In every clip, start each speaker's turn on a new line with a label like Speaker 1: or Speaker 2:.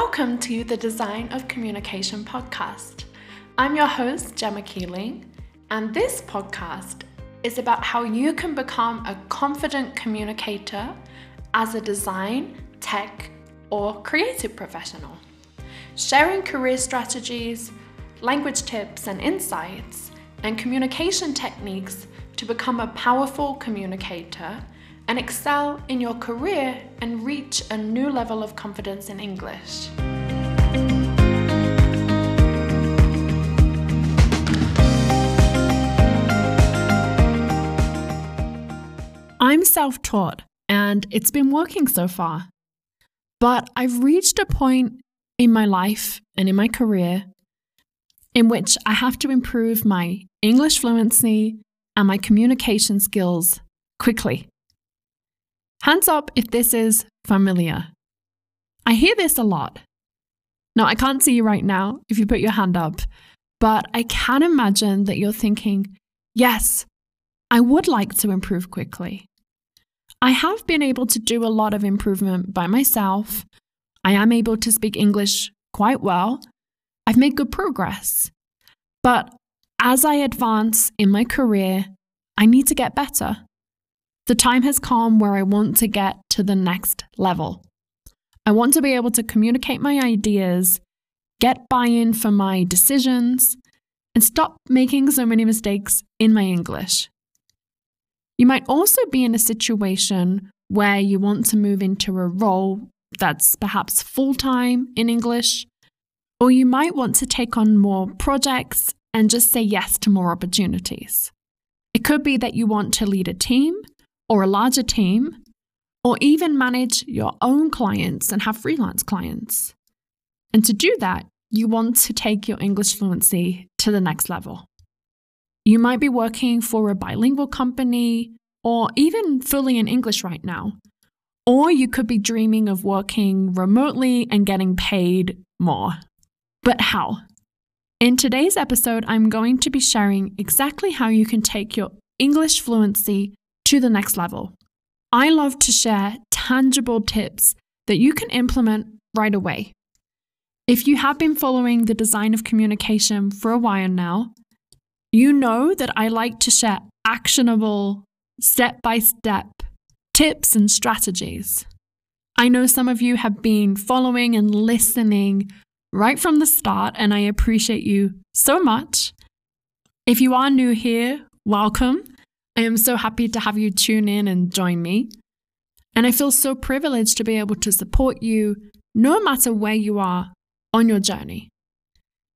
Speaker 1: Welcome to the Design of Communication podcast. I'm your host, Gemma Keeling, and this podcast is about how you can become a confident communicator as a design, tech, or creative professional. Sharing career strategies, language tips and insights, and communication techniques to become a powerful communicator and excel in your career and reach a new level of confidence in English. I'm self taught and it's been working so far. But I've reached a point in my life and in my career in which I have to improve my English fluency and my communication skills quickly. Hands up if this is familiar. I hear this a lot. Now, I can't see you right now if you put your hand up, but I can imagine that you're thinking, yes, I would like to improve quickly. I have been able to do a lot of improvement by myself. I am able to speak English quite well. I've made good progress. But as I advance in my career, I need to get better. The time has come where I want to get to the next level. I want to be able to communicate my ideas, get buy in for my decisions, and stop making so many mistakes in my English. You might also be in a situation where you want to move into a role that's perhaps full time in English, or you might want to take on more projects and just say yes to more opportunities. It could be that you want to lead a team or a larger team, or even manage your own clients and have freelance clients. And to do that, you want to take your English fluency to the next level. You might be working for a bilingual company or even fully in English right now. Or you could be dreaming of working remotely and getting paid more. But how? In today's episode, I'm going to be sharing exactly how you can take your English fluency to the next level. I love to share tangible tips that you can implement right away. If you have been following the design of communication for a while now, you know that I like to share actionable, step by step tips and strategies. I know some of you have been following and listening right from the start, and I appreciate you so much. If you are new here, welcome. I am so happy to have you tune in and join me. And I feel so privileged to be able to support you no matter where you are on your journey.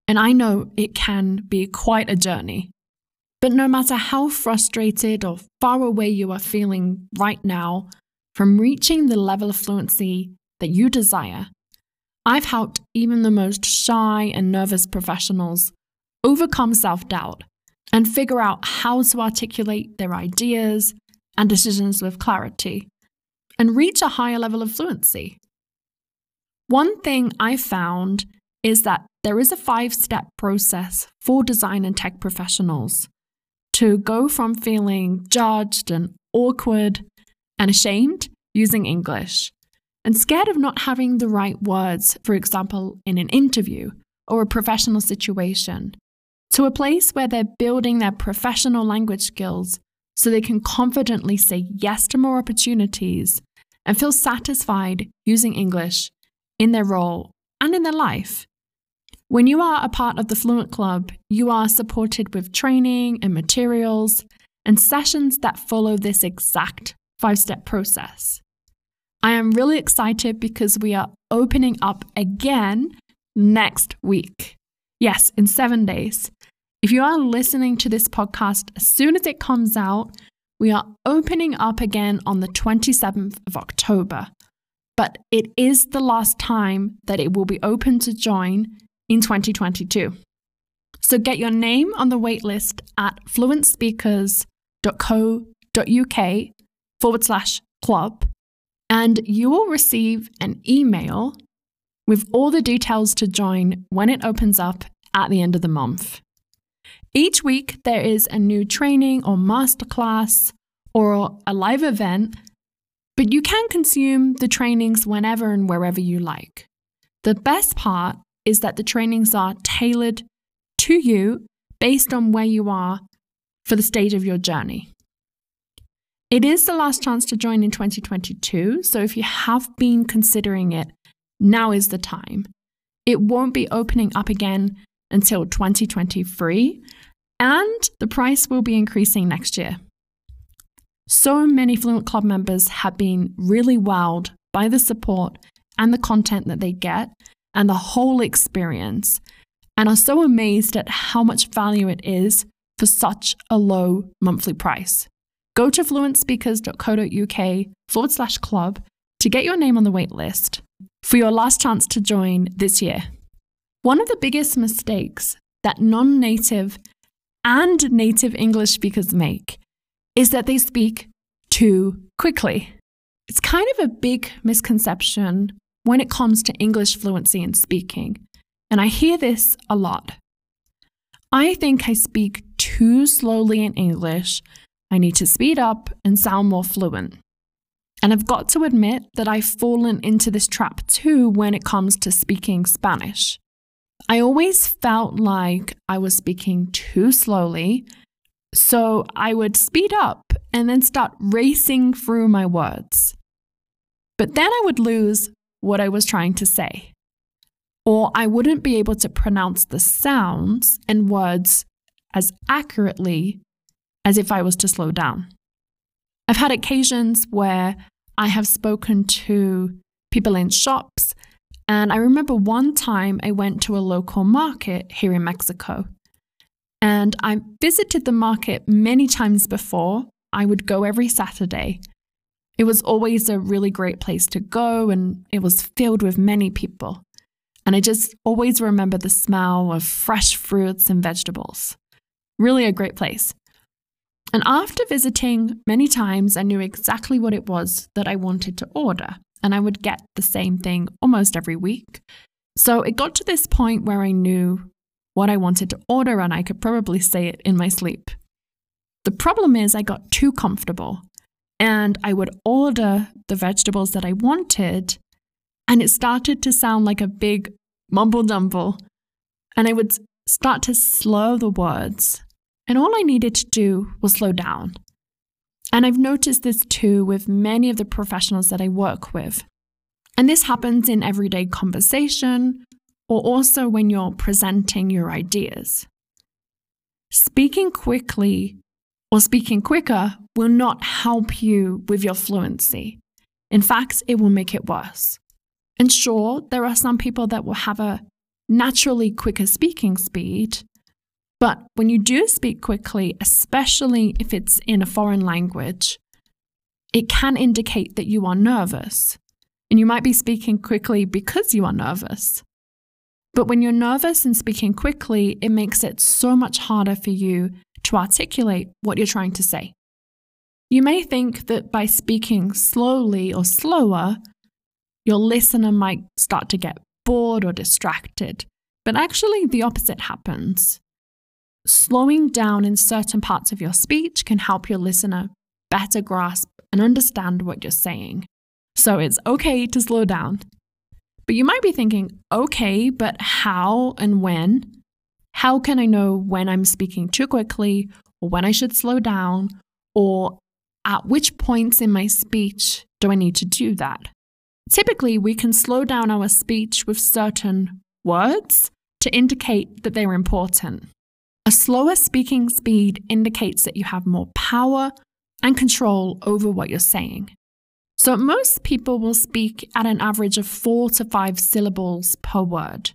Speaker 1: And I know it can be quite a journey. But no matter how frustrated or far away you are feeling right now from reaching the level of fluency that you desire, I've helped even the most shy and nervous professionals overcome self doubt and figure out how to articulate their ideas and decisions with clarity and reach a higher level of fluency. One thing I found is that there is a five step process for design and tech professionals to go from feeling judged and awkward and ashamed using English and scared of not having the right words, for example, in an interview or a professional situation, to a place where they're building their professional language skills so they can confidently say yes to more opportunities and feel satisfied using English in their role and in their life. When you are a part of the Fluent Club, you are supported with training and materials and sessions that follow this exact five step process. I am really excited because we are opening up again next week. Yes, in seven days. If you are listening to this podcast as soon as it comes out, we are opening up again on the 27th of October. But it is the last time that it will be open to join in 2022. So get your name on the waitlist at fluentspeakers.co.uk forward slash club, and you will receive an email with all the details to join when it opens up at the end of the month. Each week, there is a new training or masterclass or a live event, but you can consume the trainings whenever and wherever you like. The best part is that the trainings are tailored to you based on where you are for the stage of your journey. It is the last chance to join in 2022, so if you have been considering it, now is the time. It won't be opening up again until 2023, and the price will be increasing next year. So many Fluent Club members have been really wowed by the support and the content that they get and the whole experience, and are so amazed at how much value it is for such a low monthly price. Go to fluentspeakers.co.uk forward slash club to get your name on the waitlist for your last chance to join this year. One of the biggest mistakes that non native and native English speakers make is that they speak too quickly. It's kind of a big misconception when it comes to English fluency and speaking, and I hear this a lot. I think I speak too slowly in English I need to speed up and sound more fluent. And I've got to admit that I've fallen into this trap too when it comes to speaking Spanish. I always felt like I was speaking too slowly, so I would speed up and then start racing through my words. But then I would lose what I was trying to say, or I wouldn't be able to pronounce the sounds and words as accurately as if I was to slow down. I've had occasions where I have spoken to people in shops, and I remember one time I went to a local market here in Mexico. And I visited the market many times before. I would go every Saturday. It was always a really great place to go, and it was filled with many people. And I just always remember the smell of fresh fruits and vegetables. Really a great place. And after visiting many times, I knew exactly what it was that I wanted to order, and I would get the same thing almost every week. So it got to this point where I knew what I wanted to order, and I could probably say it in my sleep. The problem is, I got too comfortable, and I would order the vegetables that I wanted, and it started to sound like a big mumble jumble, and I would start to slow the words and all I needed to do was slow down. And I've noticed this too with many of the professionals that I work with. And this happens in everyday conversation or also when you're presenting your ideas. Speaking quickly or speaking quicker will not help you with your fluency. In fact, it will make it worse. And sure, there are some people that will have a naturally quicker speaking speed, but when you do speak quickly, especially if it's in a foreign language, it can indicate that you are nervous. And you might be speaking quickly because you are nervous. But when you're nervous and speaking quickly, it makes it so much harder for you to articulate what you're trying to say. You may think that by speaking slowly or slower, your listener might start to get bored or distracted, but actually the opposite happens. Slowing down in certain parts of your speech can help your listener better grasp and understand what you're saying. So it's okay to slow down. But you might be thinking, okay, but how and when? How can I know when I'm speaking too quickly or when I should slow down? Or at which points in my speech do I need to do that? Typically, we can slow down our speech with certain words to indicate that they're important. Slower speaking speed indicates that you have more power and control over what you're saying. So, most people will speak at an average of four to five syllables per word.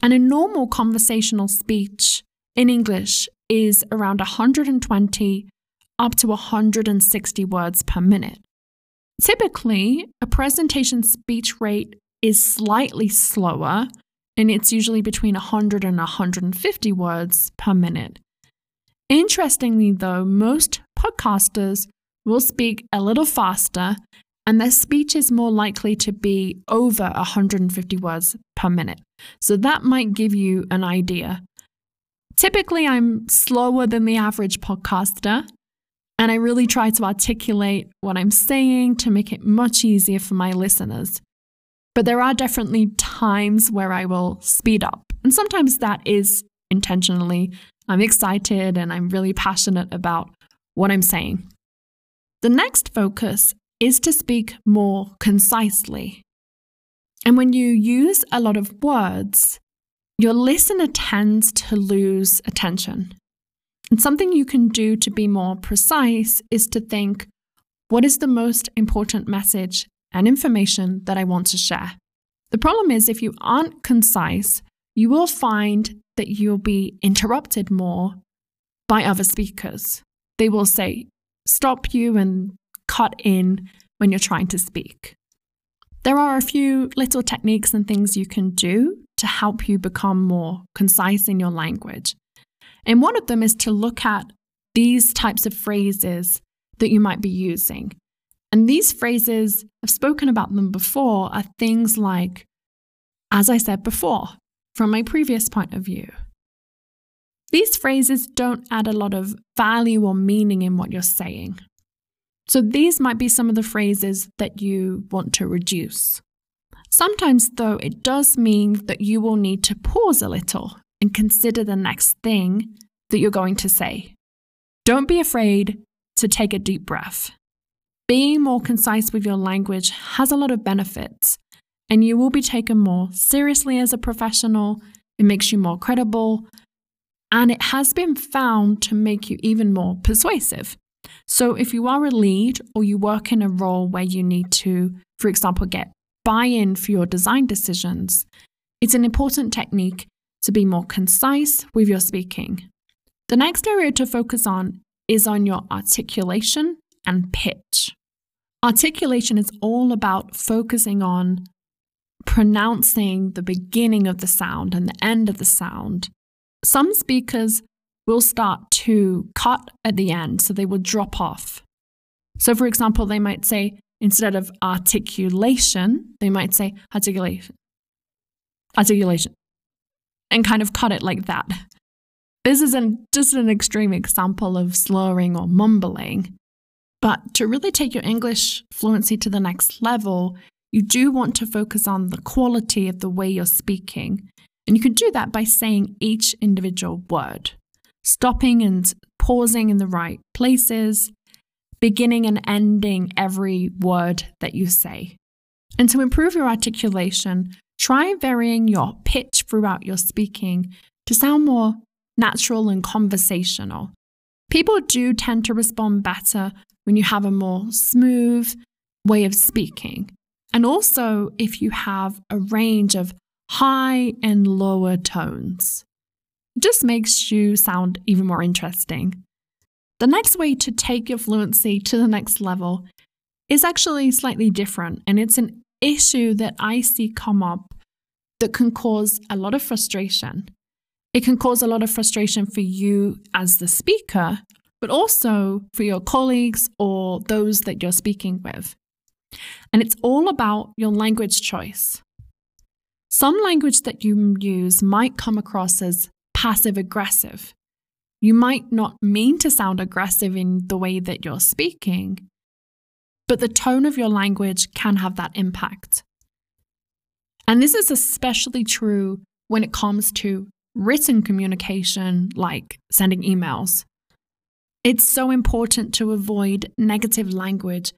Speaker 1: And a normal conversational speech in English is around 120 up to 160 words per minute. Typically, a presentation speech rate is slightly slower and it's usually between 100 and 150 words per minute. Interestingly, though, most podcasters will speak a little faster, and their speech is more likely to be over 150 words per minute. So that might give you an idea. Typically, I'm slower than the average podcaster, and I really try to articulate what I'm saying to make it much easier for my listeners. But there are definitely times where I will speed up. And sometimes that is intentionally. I'm excited and I'm really passionate about what I'm saying. The next focus is to speak more concisely. And when you use a lot of words, your listener tends to lose attention. And something you can do to be more precise is to think what is the most important message and information that I want to share? The problem is, if you aren't concise, you will find that you'll be interrupted more by other speakers. They will say, stop you and cut in when you're trying to speak. There are a few little techniques and things you can do to help you become more concise in your language. And one of them is to look at these types of phrases that you might be using. And these phrases, I've spoken about them before, are things like, as I said before, from my previous point of view. These phrases don't add a lot of value or meaning in what you're saying. So these might be some of the phrases that you want to reduce. Sometimes, though, it does mean that you will need to pause a little and consider the next thing that you're going to say. Don't be afraid to take a deep breath. Being more concise with your language has a lot of benefits, and you will be taken more seriously as a professional. It makes you more credible, and it has been found to make you even more persuasive. So, if you are a lead or you work in a role where you need to, for example, get buy in for your design decisions, it's an important technique to be more concise with your speaking. The next area to focus on is on your articulation and pitch. Articulation is all about focusing on pronouncing the beginning of the sound and the end of the sound. Some speakers will start to cut at the end, so they will drop off. So, for example, they might say, instead of articulation, they might say articulation, articulation, and kind of cut it like that. This is an, just an extreme example of slurring or mumbling. But to really take your English fluency to the next level, you do want to focus on the quality of the way you're speaking. And you can do that by saying each individual word, stopping and pausing in the right places, beginning and ending every word that you say. And to improve your articulation, try varying your pitch throughout your speaking to sound more natural and conversational. People do tend to respond better when you have a more smooth way of speaking. And also if you have a range of high and lower tones. It just makes you sound even more interesting. The next way to take your fluency to the next level is actually slightly different, and it's an issue that I see come up that can cause a lot of frustration. It can cause a lot of frustration for you as the speaker, but also for your colleagues or those that you're speaking with. And it's all about your language choice. Some language that you use might come across as passive aggressive. You might not mean to sound aggressive in the way that you're speaking, but the tone of your language can have that impact. And this is especially true when it comes to written communication, like sending emails. It's so important to avoid negative language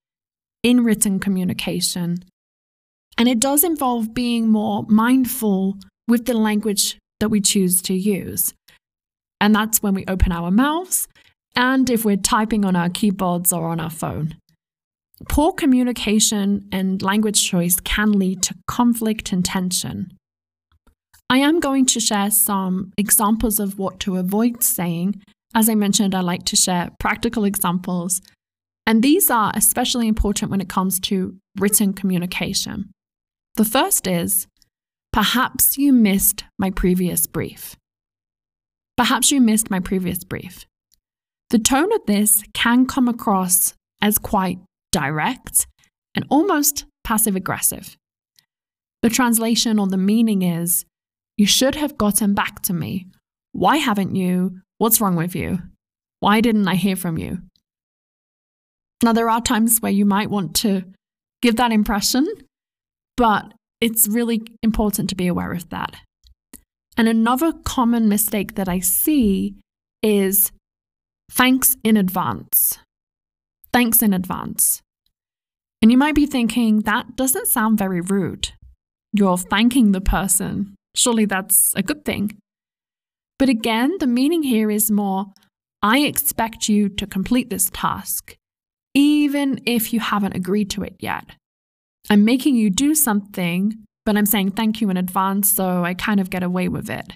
Speaker 1: in written communication. And it does involve being more mindful with the language that we choose to use. And that's when we open our mouths and if we're typing on our keyboards or on our phone. Poor communication and language choice can lead to conflict and tension. I am going to share some examples of what to avoid saying. As I mentioned, I like to share practical examples, and these are especially important when it comes to written communication. The first is perhaps you missed my previous brief. Perhaps you missed my previous brief. The tone of this can come across as quite direct and almost passive aggressive. The translation or the meaning is you should have gotten back to me. Why haven't you? What's wrong with you? Why didn't I hear from you? Now, there are times where you might want to give that impression, but it's really important to be aware of that. And another common mistake that I see is thanks in advance. Thanks in advance. And you might be thinking, that doesn't sound very rude. You're thanking the person. Surely that's a good thing. But again, the meaning here is more I expect you to complete this task, even if you haven't agreed to it yet. I'm making you do something, but I'm saying thank you in advance so I kind of get away with it.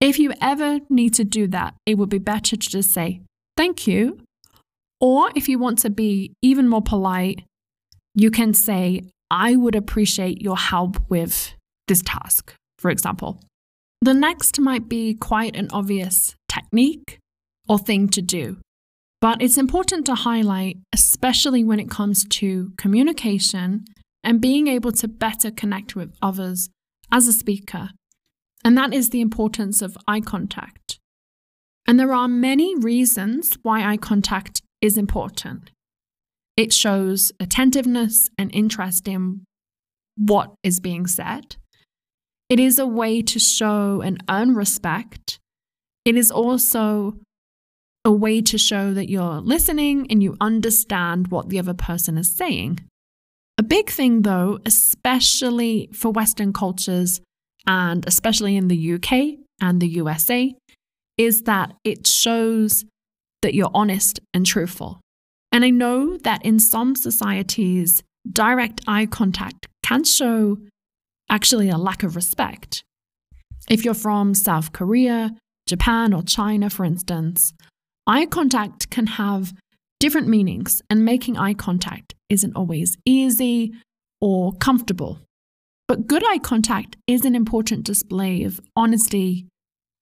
Speaker 1: If you ever need to do that, it would be better to just say thank you. Or if you want to be even more polite, you can say, I would appreciate your help with this task, for example. The next might be quite an obvious technique or thing to do, but it's important to highlight, especially when it comes to communication and being able to better connect with others as a speaker. And that is the importance of eye contact. And there are many reasons why eye contact is important. It shows attentiveness and interest in what is being said. It is a way to show and earn respect. It is also a way to show that you're listening and you understand what the other person is saying. A big thing, though, especially for Western cultures and especially in the UK and the USA, is that it shows that you're honest and truthful. And I know that in some societies, direct eye contact can show actually a lack of respect. If you're from South Korea, Japan, or China, for instance, eye contact can have different meanings, and making eye contact isn't always easy or comfortable. But good eye contact is an important display of honesty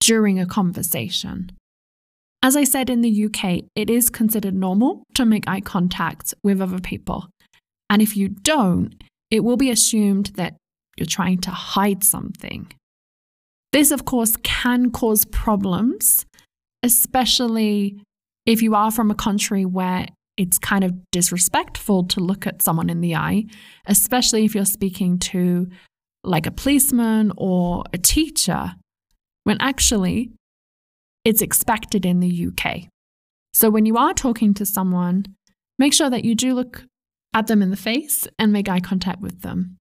Speaker 1: during a conversation. As I said in the UK, it is considered normal to make eye contact with other people. And if you don't, it will be assumed that you're trying to hide something. This, of course, can cause problems, especially if you are from a country where it's kind of disrespectful to look at someone in the eye, especially if you're speaking to like a policeman or a teacher, when actually it's expected in the UK. So when you are talking to someone, make sure that you do look at them in the face and make eye contact with them.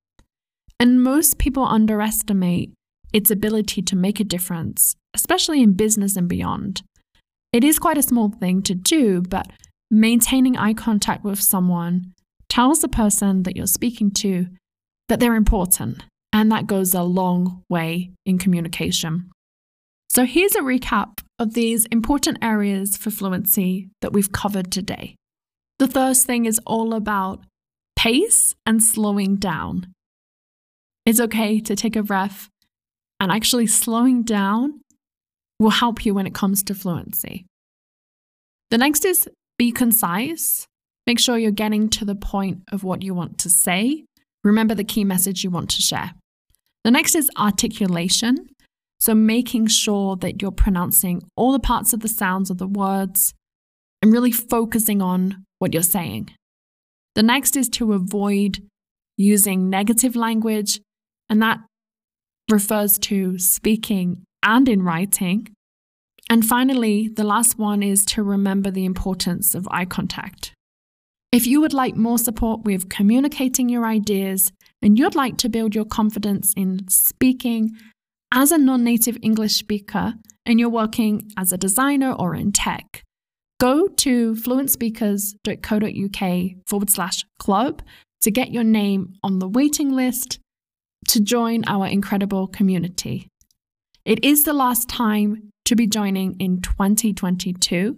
Speaker 1: And most people underestimate its ability to make a difference, especially in business and beyond. It is quite a small thing to do, but maintaining eye contact with someone tells the person that you're speaking to that they're important, and that goes a long way in communication. So here's a recap of these important areas for fluency that we've covered today. The first thing is all about pace and slowing down. It's okay to take a breath, and actually slowing down will help you when it comes to fluency. The next is be concise. Make sure you're getting to the point of what you want to say. Remember the key message you want to share. The next is articulation. So, making sure that you're pronouncing all the parts of the sounds of the words and really focusing on what you're saying. The next is to avoid using negative language, and that refers to speaking and in writing. And finally, the last one is to remember the importance of eye contact. If you would like more support with communicating your ideas and you'd like to build your confidence in speaking as a non native English speaker and you're working as a designer or in tech, go to fluentspeakers.co.uk forward slash club to get your name on the waiting list to join our incredible community. It is the last time to be joining in 2022,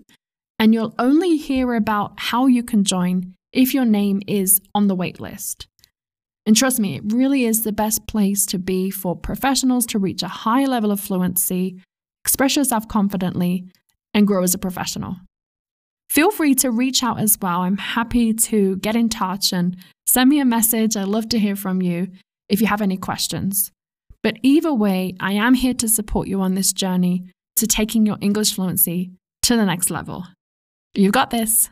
Speaker 1: and you'll only hear about how you can join if your name is on the waitlist. And trust me, it really is the best place to be for professionals to reach a high level of fluency, express yourself confidently, and grow as a professional. Feel free to reach out as well. I'm happy to get in touch and send me a message. I'd love to hear from you if you have any questions. But either way, I am here to support you on this journey to taking your English fluency to the next level. You've got this.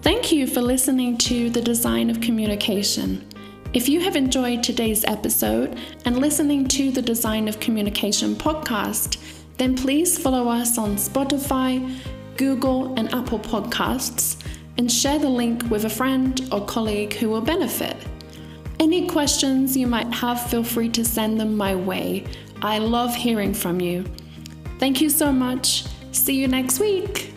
Speaker 1: Thank you for listening to The Design of Communication. If you have enjoyed today's episode and listening to the Design of Communication podcast, then please follow us on Spotify, Google, and Apple Podcasts and share the link with a friend or colleague who will benefit. Any questions you might have, feel free to send them my way. I love hearing from you. Thank you so much. See you next week.